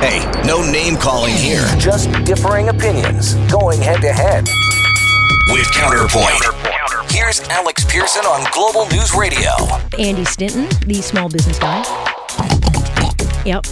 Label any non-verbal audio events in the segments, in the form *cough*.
Hey, no name calling here. Just differing opinions going head to head. With Counterpoint. Here's Alex Pierson on Global News Radio. Andy Stinton, the small business guy. Yep.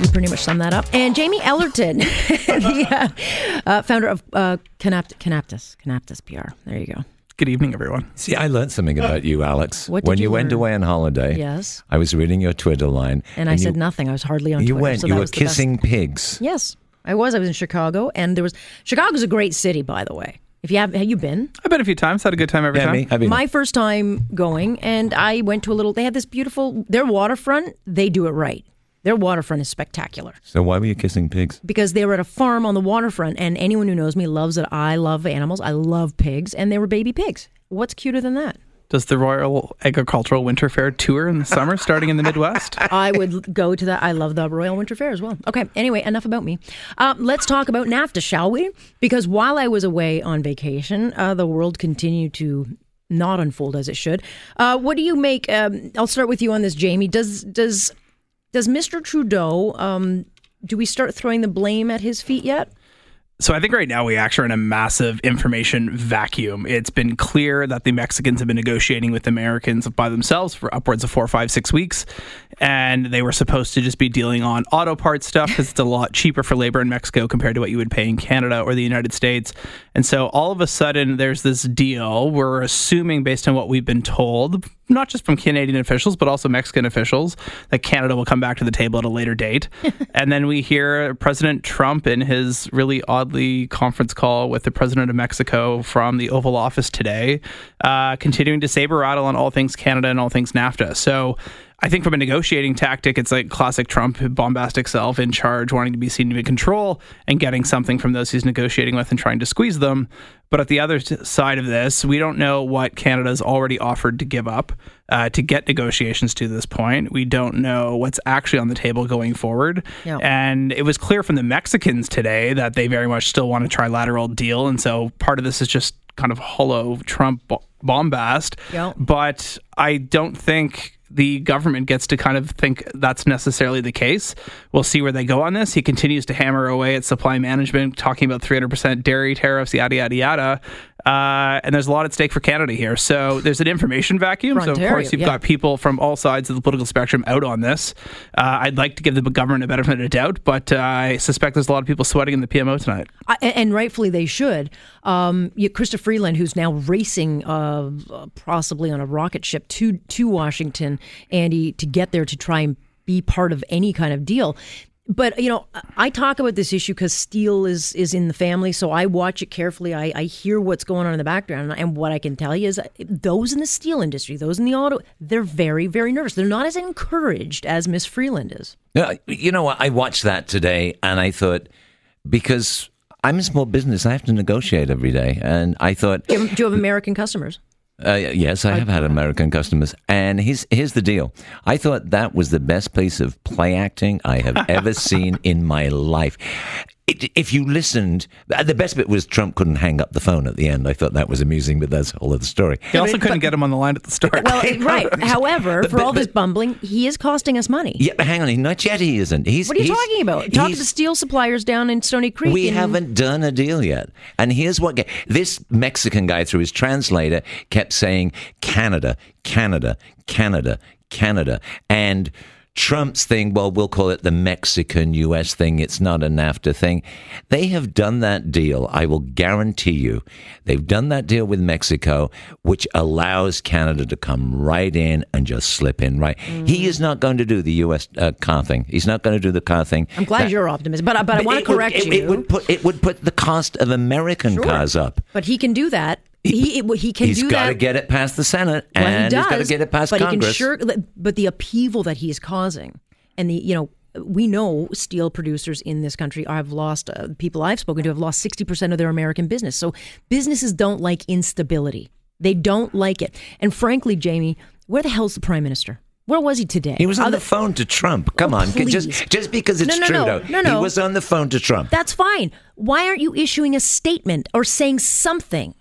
You pretty much sum that up. And Jamie Ellerton, *laughs* the uh, uh, founder of uh, Canapt- Conaptus, Conaptus PR. There you go. Good evening, everyone. See, I learned something uh, about you, Alex. What did when you you, went away on holiday, Yes. I was reading your Twitter line, And, I you, said nothing. I was hardly on You Twitter. went. so you that were was best. kissing pigs. Yes, I was. I was in Chicago, and there was Chicago's a great city, by the way. If you have, have you been? I've been a few times, had a good time every Yeah, time. me. I mean, My first time going, and I went to a little. They had this beautiful. Their waterfront. They do it right. Their waterfront is spectacular so why were you kissing pigs? because they were at a farm on the waterfront, and anyone who knows me loves that I love animals. I love pigs, and they were baby pigs. What's cuter than that? Does the Royal Agricultural Winter Fair tour in the summer starting in the Midwest? *laughs* I would go to that. I love the Royal Winter Fair as well. Okay, anyway, enough about me. Um, let's talk about NAFTA, shall we? Because while I was away on vacation, uh, the world continued to not unfold as it should. Uh, what do you make? Um, I'll start with you on this, Jamie. Does does does Mr. Trudeau? Um, do we start throwing the blame at his feet yet? So I think right now we actually are in a massive information vacuum. It's been clear that the Mexicans have been negotiating with Americans by themselves for upwards of four, five, six weeks, and they were supposed to just be dealing on auto parts stuff because it's a lot cheaper for labor in Mexico compared to what you would pay in Canada or the United States. And so all of a sudden, there's this deal. We're assuming, based on what we've been told, not just from Canadian officials, but also Mexican officials, that Canada will come back to the table at a later date. *laughs* and then we hear President Trump in his really oddly conference call with the president of Mexico from the Oval Office today, uh, continuing to saber rattle on all things Canada and all things NAFTA. So I think from a negotiating tactic, it's like classic Trump, bombastic self, in charge, wanting to be seen to be in control and getting something from those he's negotiating with and trying to squeeze them. But at the other side of this, we don't know what Canada's already offered to give up uh, to get negotiations to this point. We don't know what's actually on the table going forward. Yeah. And it was clear from the Mexicans today that they very much still want a trilateral deal. And so part of this is just kind of hollow Trump bombast. Yeah. But I don't think the government gets to kind of think that's necessarily the case. We'll see where they go on this. He continues to hammer away at supply management, talking about 300% dairy tariffs, yada, yada, yada. Uh, and there's a lot at stake for Canada here. So there's an information vacuum. For so, of course, you've yeah. got people from all sides of the political spectrum out on this. Uh, I'd like to give the government a benefit of doubt, but uh, I suspect there's a lot of people sweating in the PMO tonight. I, and rightfully they should. Um, you, Chrystia Freeland, who's now racing uh, possibly on a rocket ship to to Washington, Andy, to get there to try and be part of any kind of deal. But you know, I talk about this issue because steel is is in the family, so I watch it carefully. I, I hear what's going on in the background, and what I can tell you is uh, those in the steel industry, those in the auto, they're very very nervous. They're not as encouraged as Miss Freeland is. Yeah, You know. I watched that today, and I thought because I'm a small business, I have to negotiate every day, and I thought, Do you have, do you have American customers? Uh, yes, I have had American customers, and here's here's the deal. I thought that was the best piece of play acting I have *laughs* ever seen in my life. It, if you listened, uh, the best bit was Trump couldn't hang up the phone at the end. I thought that was amusing, but that's a whole other story. He also couldn't get him on the line at the start. Well, *laughs* right. *laughs* However, for but- all this bumbling, he is costing us money. Yeah, but hang on, not yet. He isn't. He's. What are you he's- talking about? Talk to the steel suppliers down in Stoney Creek. We and- haven't done a deal yet. And here's what this Mexican guy, through his translator, kept saying Canada, Canada, Canada, Canada. And Trump's thing, well, we'll call it the Mexican US thing. It's not a NAFTA thing. They have done that deal. I will guarantee you. They've done that deal with Mexico, which allows Canada to come right in and just slip in, right? He is not going to do the US uh, car thing. He's not going to do the car thing. I'm glad That- you're optimistic, but but I want to it would- correct it, you. It would put it would put the cost of American Sure. cars up. but he can do that. He he can He's got to get it past the Senate, well, and he he's got to get it past but Congress. he can sure. But the upheaval that he is causing, and the you know. We know steel producers in this country. I've lost uh, people I've spoken to have lost sixty percent of their American business. So businesses don't like instability. They don't like it. And frankly, Jamie, where the hell's the prime minister? Where was he today? he was on Other- the phone to Trump. Come Oh, on, just please. just because it's No, no, no, Trudeau, no, no. he was on the phone to Trump. That's fine. Why aren't you issuing a statement or saying something?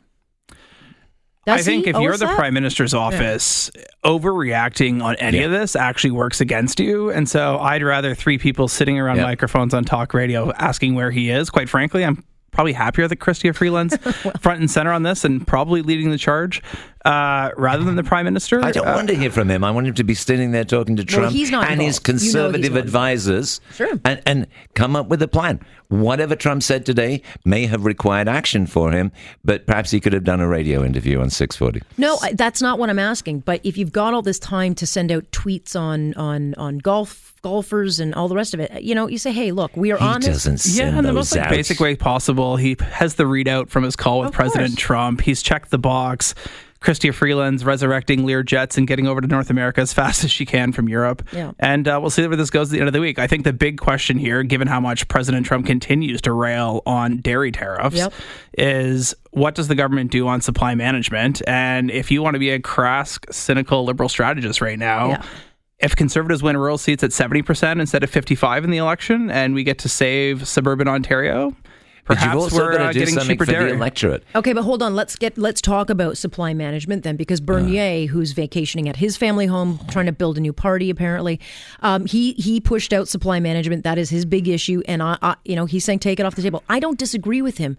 Does I think if you're us the prime minister's office, overreacting on any of this actually works against you. And so I'd rather three people sitting around Yeah. microphones on talk radio asking where he is. Quite frankly, I'm probably happier that Chrystia Freeland's *laughs* front and center on this and probably leading the charge uh, rather than the prime minister. I don't Uh, want to hear from him. I want him to be standing there talking to Well, Trump he's not and his involved. You know he's conservative advisors Sure. and, and come up with a plan. Whatever Trump said today may have required action for him, but perhaps he could have done a radio interview on 640. No, that's not what I'm asking. But if you've got all this time to send out tweets on on on golf golfers and all the rest of it, you know, you say, hey, look, we are He on this. doesn't Yeah, send in the most like, basic way possible. He has the readout from his call with Of President course. Trump. He's checked the box. Chrystia Freeland's resurrecting Lear jets and getting over to North America as fast *laughs* as she can from Europe. Yeah. And uh, we'll see where this goes at the end of the week. I think the big question here, given how much President Trump continues to rail on dairy tariffs, Yep. is what does the government do on supply management? And if you want to be a crass, cynical liberal strategist right now, Yeah. if conservatives win rural seats at 70% instead of 55 in the election and we get to save suburban Ontario, perhaps you've also we're uh, do getting cheaper for dairy. the electorate. Okay, but hold on. Let's get let's talk about supply management then, because Bernier, who's vacationing at his family home, trying to build a new party, apparently, um, he he pushed out supply management. That is his big issue, and I, I, you know, he's saying take it off the table. I don't disagree with him.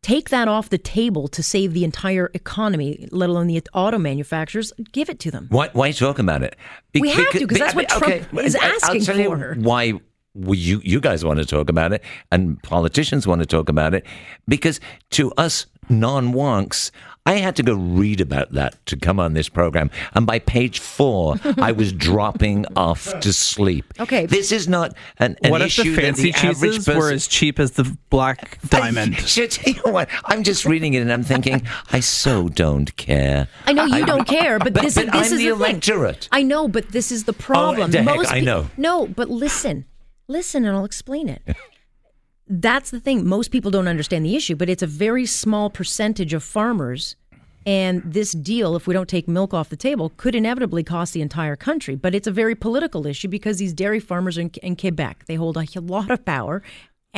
Take that off the table to save the entire economy, let alone the auto manufacturers. Give it to them. Why, why talk about it? Be- We have to, 'cause that's what Trump is I- I'll asking tell you for. Why well, you you guys want to talk about it, and politicians want to talk about it, because to us non-wonks, I had to go read about that to come on this program, and by page four, *laughs* I was dropping off to sleep. Okay. this is not an, an what if the fancy that the cheeses person, were as cheap as the black *laughs* diamond? I, *laughs* should tell you what, I'm just reading it and I'm thinking, I so don't care. I know you don't care, but, But- this, but this I'm is the thing. electorate. I know, but this is the oh, problem. the heck, I peo- know. No, but listen, listen, and I'll explain it. *laughs* That's the thing. Most people don't understand the issue, but it's a very small percentage of farmers. And this deal, if we don't take milk off the table, could inevitably cost the entire country. But it's a very political issue because these dairy farmers in, in Quebec, they hold a lot of power.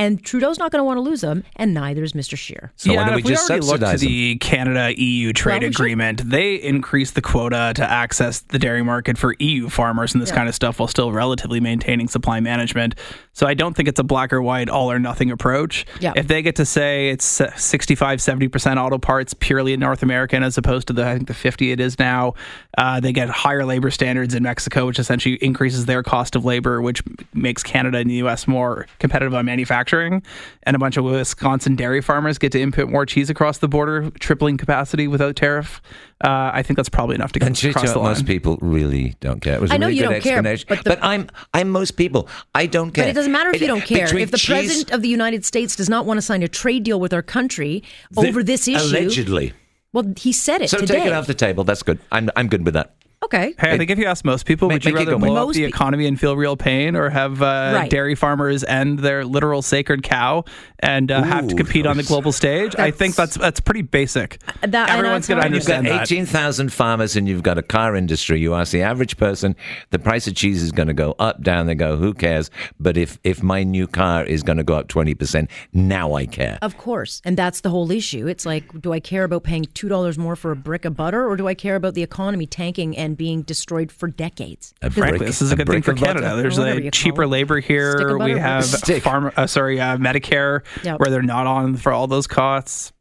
And Trudeau's not going to want to lose them, and neither is Mr. Scheer. So why yeah, don't and we if we just already look to the Canada EU trade Well, we should. agreement, they increased the quota to access the dairy market for EU farmers and this kind of stuff while still relatively maintaining supply management. So I don't think it's a black or white, all or nothing approach. Yeah. If they get to say it's 65, 70% auto parts purely in North American as opposed to the, I think the 50 it is now, uh, they get higher labor standards in Mexico, which essentially increases their cost of labor, which makes Canada and the US more competitive on manufacturing. And a bunch of Wisconsin dairy farmers get to import more cheese across the border, tripling capacity without tariff. Uh, I think that's probably enough to get And across Chicho, the line. most people really don't care. It was a I know really you good don't care, explanation. but the- I'm I'm most people. I don't care. Doesn't matter if you uh, don't care. Between If the cheese- president of the United States does not want to sign a trade deal with our country over this issue, allegedly. well, he said it So today. take it off the table. That's good. I'm I'm good with that. Okay. Hey, I think if you ask most people, Make- would you rather go, Mike. blow up the economy and feel real pain, or have uh, Right. dairy farmers end their literal sacred cow and uh, have to compete on the global stage? I think that's that's pretty basic. That- I Everyone's going to hard. You've got eighteen thousand farmers, and you've got a car industry. You ask the average person, the price of cheese is going to go up, down. They go, who cares? But if if my new car is going to go up twenty percent, now I care. Of course. And that's the whole issue. It's like, do I care about paying $2 more for a brick of butter or do I care about the economy tanking and being destroyed for decades? A Frankly, brick- this is a good thing for of butter. Canada. There's a cheaper it. labor here. We have farm, uh, sorry, uh, Medicare, Yep. where they're not on for all those costs.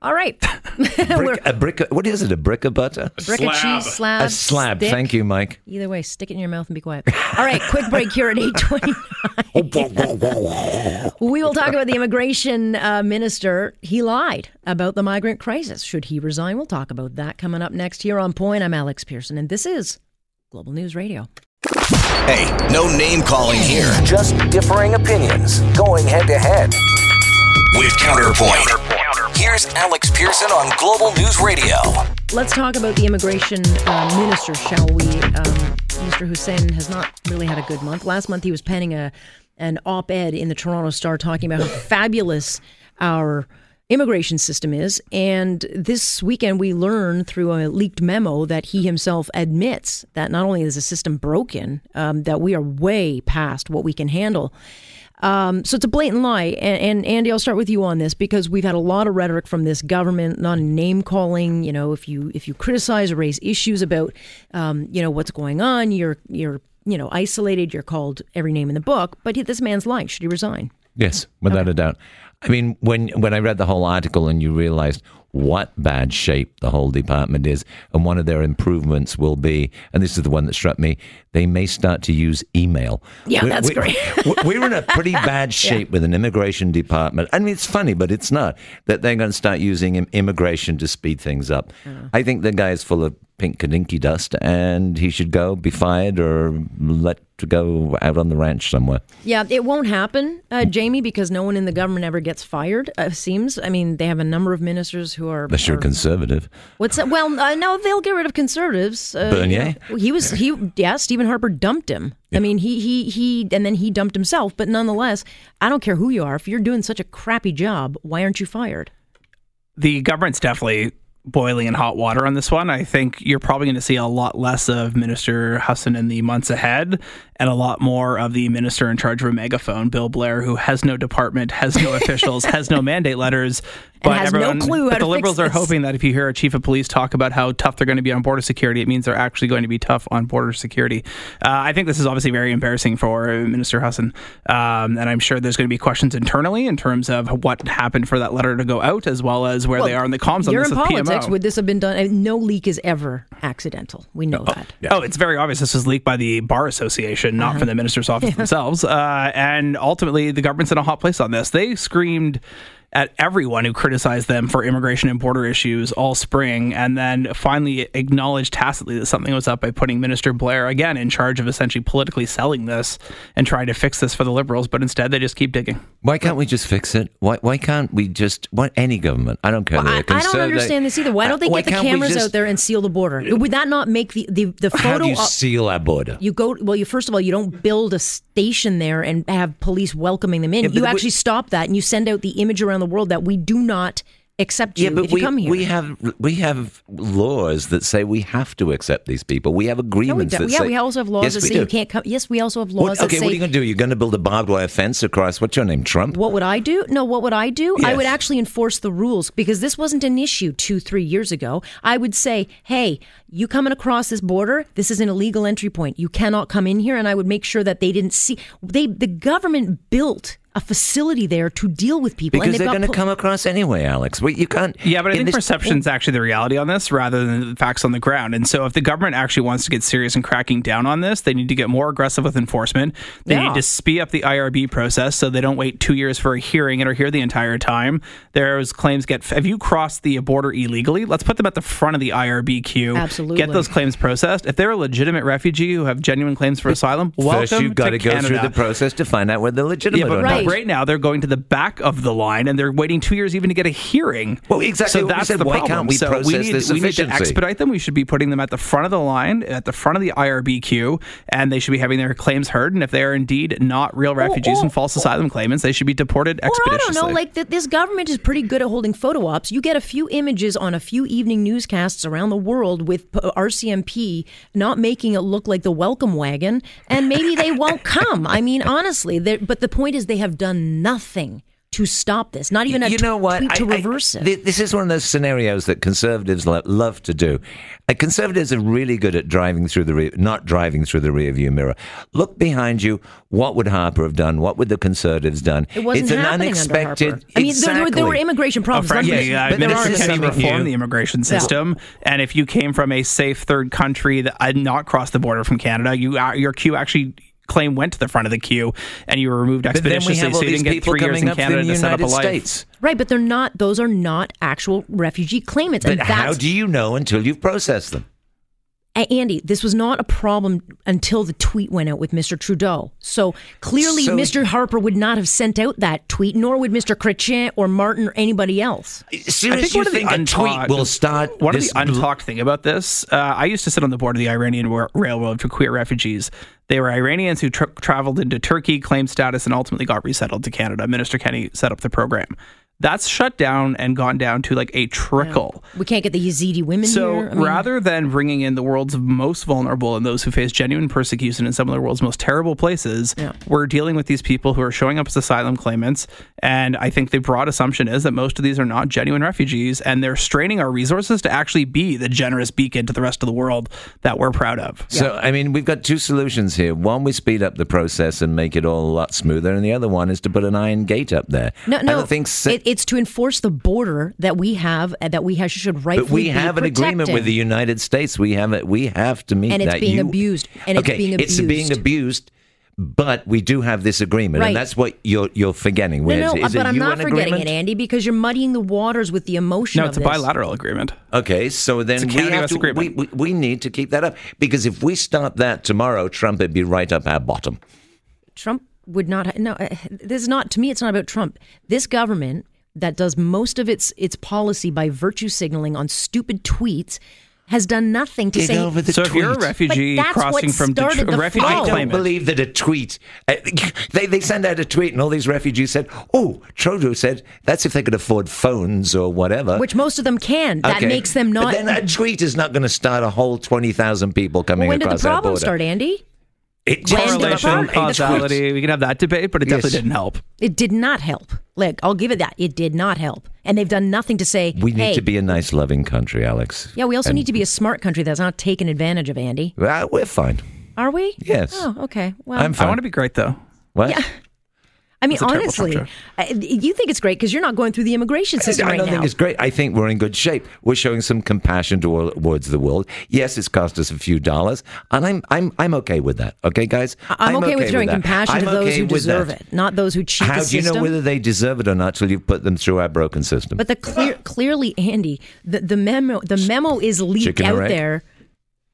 All right. *laughs* *laughs* Brick, a brick. What is it? A brick of butter? brick of cheese, slab. A slab. stick. Thank you, Mike. Either way, stick it in your mouth and be quiet. All right, quick break here at 829. *laughs* we will talk about the immigration uh, minister. He lied about the migrant crisis. Should he resign? We'll talk about that coming up next here on Point. I'm Alex Pierson, and this is Global News Radio. Hey, no name calling here. Just differing opinions going head to head. With Counterpoint. Here's Alex Pierson on Global News Radio. Let's talk about the immigration uh, minister, shall we? Um, Mr. Hussen has not really had a good month. Last month, he was penning a an op-ed in the Toronto Star talking about how *laughs* fabulous our immigration system is. And this weekend, we learned through a leaked memo that he himself admits that not only is the system broken, um, that we are way past what we can handle. Um, so it's a blatant lie. And, and Andy, I'll start with you on this because we've had a lot of rhetoric from this government, not name calling. You know, if you if you criticize or raise issues about, um, you know, what's going on, you're you're you know isolated. You're called every name in the book. But he, this man's lying. Should he resign? Yes, without a doubt. I mean, when when I read the whole article and you realized what bad shape the whole department is, and one of their improvements will be, and this is the one that struck me, they may start to use email. Yeah, We- that's we- great. *laughs* we're in a pretty *laughs* bad shape with an immigration department. I mean, it's funny, but it's not that they're going to start using immigration to speed things up. Mm. I think the guy is full of pink kadinky dust, and he should go, be fired, or let to go out on the ranch somewhere. Yeah, it won't happen, uh, Jamie, because no one in the government ever gets fired. Uh, seems. I mean, they have a number of ministers who are. Unless you're are- conservative. What's that? Well, uh, no, they'll get rid of conservatives. Uh, Bernier? he was he. Yeah, Stephen Harper dumped him. I mean, he he he, and then he dumped himself. But nonetheless, I don't care who you are. If you're doing such a crappy job, why aren't you fired? the government's definitely boiling in hot water on this one. I think you're probably going to see a lot less of Minister Hussen in the months ahead and a lot more of the minister in charge of a megaphone, Bill Blair, who has no department, has no *laughs* officials, has no mandate letters. And has no clue but how to the liberals fix are hoping that if you hear a chief of police talk about how tough they're going to be on border security, it means they're actually going to be tough on border security. Uh, I think this is obviously very embarrassing for Minister Hussen, um, and I'm sure there's going to be questions internally in terms of what happened for that letter to go out, as well as where Well, they are in the comms on You're this in with politics. PMO. Would this have been done? No leak is ever accidental. We know that. Oh, it's very obvious. This was leaked by the Bar Association, not Uh-huh. from the minister's office *laughs* themselves. Uh, and ultimately, the government's in a hot place on this. They screamed at everyone who criticized them for immigration and border issues all spring, and then finally acknowledged tacitly that something was up by putting Minister Blair again in charge of essentially politically selling this and trying to fix this for the Liberals. But instead, they just keep digging. Why can't we just fix it? Why why can't we just why any government? I don't care. I, I don't conservative- understand this either. Why don't they Uh, get the cameras just- out there and seal the border? Would that not make the the, the How photo? do you op- seal our border? You go well. You first of all, you don't build a station there and have police welcoming them in. Yeah, but you we- actually stop that and you send out the image around the world that we do not accept you yeah, but if you we, come here. we have we have laws that say we have to accept these people. We have no, we agreements don't. that yeah, say we also have laws Yes, that say do. you can't come. Yes, we also have laws What, okay, say. what are you going to do? You're going to build a barbed wire fence across what's your name, Trump? What would I do? No, what would I do? I would actually enforce the rules because this wasn't an issue two, three years ago. I would say, hey, you coming across this border, this is an illegal entry point. You cannot come in here. And I would make sure that they didn't see. They, the government built a facility there to deal with people. Because and they've they're going to po- come across anyway, Alex. Well, you can't. Yeah, but I in think this- perception's actually the reality on this rather than the facts on the ground. And so if the government actually wants to get serious and cracking down on this, they need to get more aggressive with enforcement. They Yeah. need to speed up the IRB process so they don't wait two years for a hearing and are here the entire time. There's claims get have you crossed the border illegally? Let's put them at the front of the IRB queue. Absolutely. Get those claims processed. If they're a legitimate refugee who have genuine claims for asylum, welcome First, you've got to to go Canada. through the process to find out whether they're legitimate Yeah, but or Right. not. Right now they're going to the back of the line and they're waiting two years even to get a hearing. Well, exactly So what we that's said. the Why problem. can't we so process we need, this we need to expedite them. We should be putting them at the front of the line, at the front of the IRB queue, and they should be having their claims heard. And if they are indeed not real refugees or- and false asylum claimants, they should be deported Or I don't know, like th- this government is pretty good at holding photo ops. You get a few images on a few evening newscasts around the world with p- RCMP not making it look like the welcome wagon, and maybe they won't come. I mean, honestly, but the point is they have done nothing to stop this. Not even a you t- know what? tweet to I- I- reverse it. This is one of those scenarios that conservatives lo- love to do. Uh, conservatives are really good at driving through the rear, not driving through the rearview mirror. Look behind you. What would Harper have done? What would the conservatives done? it wasn't it's an unexpected. under Harper. I mean, there, there, were- there were Exactly. immigration Oh, problems. frankly, Let me- uh, but there Minister is Kenney reformed the immigration system, and if you came from a safe third country that had not crossed the border from Canada, you uh, your queue actually claim went to the front of the queue, and you were removed But we expeditiously, so you didn't get three years in up from Canada the to set up a United life. States. Right, but they're not. Those are not actual refugee claimants, But and how do you know until you've processed them? A- Andy, this was not a problem until the tweet went out with Mr. Trudeau. So clearly, So- Mr. Harper would not have sent out that tweet, nor would Mr. Chrétien or Martin or anybody else. As soon I as think you one of the think a tweet untalked- will start, One this of the untalked thing about this, uh, I used to sit on the board of the Iranian Wa- Railroad for queer refugees. They were Iranians who tr traveled into Turkey, claimed status, and ultimately got resettled to Canada. Minister Kenney set up the program. That's shut down and gone down to like a trickle. We can't get the Yazidi women So here. I mean, rather than bringing in the world's most vulnerable and those who face genuine persecution in some of the world's most terrible places, Yeah. we're dealing with these people who are showing up as asylum claimants. And I think the broad assumption is that most of these are not genuine refugees and they're straining our resources to actually be the generous beacon to the rest of the world that we're proud of. So, I mean, we've got two solutions here. One, we speed up the process and make it all a lot smoother, and the other one is to put an iron gate up there. no, I no, don't think si- it, it's to enforce the border that we have, uh, that we have, should rightfully but we be have an agreement with the United States. We have it. We have to meet And it's that. being You- abused. And it's okay, being it's being abused. abused. But we do have this agreement, Right. and that's what you're you're forgetting. No, no, is but I'm not UN forgetting agreement? it, Andy, because you're muddying the waters with the emotion No, of it's a this. bilateral agreement. Okay, so then we have to. We, we, we need to keep that up because if we start that tomorrow, Trump would be right up our bottom. Trump would not. No, uh, this is not. To me, it's not about Trump. This government that does most of its its policy by virtue signaling on stupid tweets has done nothing to Get say. over the so if you're a tweet. refugee But that's crossing from Detroit, the a refugee flow. I don't believe that a tweet. Uh, *laughs* they they send out a tweet, and all these refugees said, "Oh, Trudeau said that's if they could afford phones or whatever." which most of them can. That Okay. makes them not. But then a tweet is not going to start a whole twenty thousand people coming when did the across our problem border. start, Andy? It When just did the correlation, causality, we can have that debate, but it definitely Yes. didn't help. It did not help. Like I'll give it that. It did not help, and they've done nothing to say. We need hey, to be a nice, loving country, Alex. Yeah, we also And- need to be a smart country that's not taken advantage of. Andy, Well, we're fine. are we? Yes. Oh, okay. Well, I'm I want to be great though. What? Yeah. I mean, It's a terrible honestly, you think it's great because you're not going through the immigration system I right don't think it's great. I think we're in good shape. We're showing some compassion towards the world. Yes, it's cost us a few dollars, and I'm I'm I'm okay with that. Okay, guys, I'm, okay, with showing compassion I'm to those okay who deserve that. it, not those who cheat How the do you know whether they deserve it or not till you put them through our broken system? but the clear, clearly, Andy, the, the memo, the memo is leaked out there.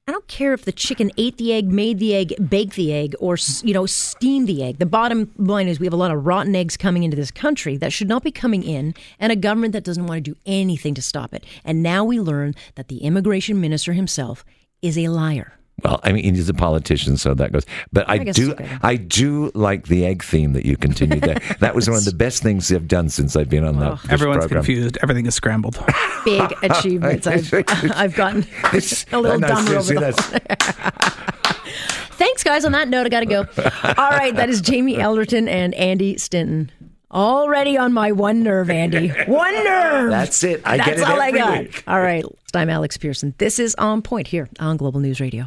I don't care if the chicken ate the egg, made the egg, baked the egg, or you know steamed the egg. The bottom line is we have a lot of rotten eggs coming into this country that should not be coming in, and a government that doesn't want to do anything to stop it. And now we learn that the immigration minister himself is a liar. Well, I mean, he's a politician, so that goes. But I, guess do. I do like the egg theme that you continued there. *laughs* that was one of the best things they've done since I've been on that. this Everyone's program. confused. Everything is scrambled. *laughs* Big *laughs* achievements. I've, I've gotten It's- a little no, dumber over the that's- Thanks, guys. On that note, I got to go. All right, that is Jamie Ellerton and Andy Stinton. Already on my one nerve, Andy. One nerve. That's it. I That's get it all I got. week. All right, I'm Alex Pierson. This is On Point here on Global News Radio.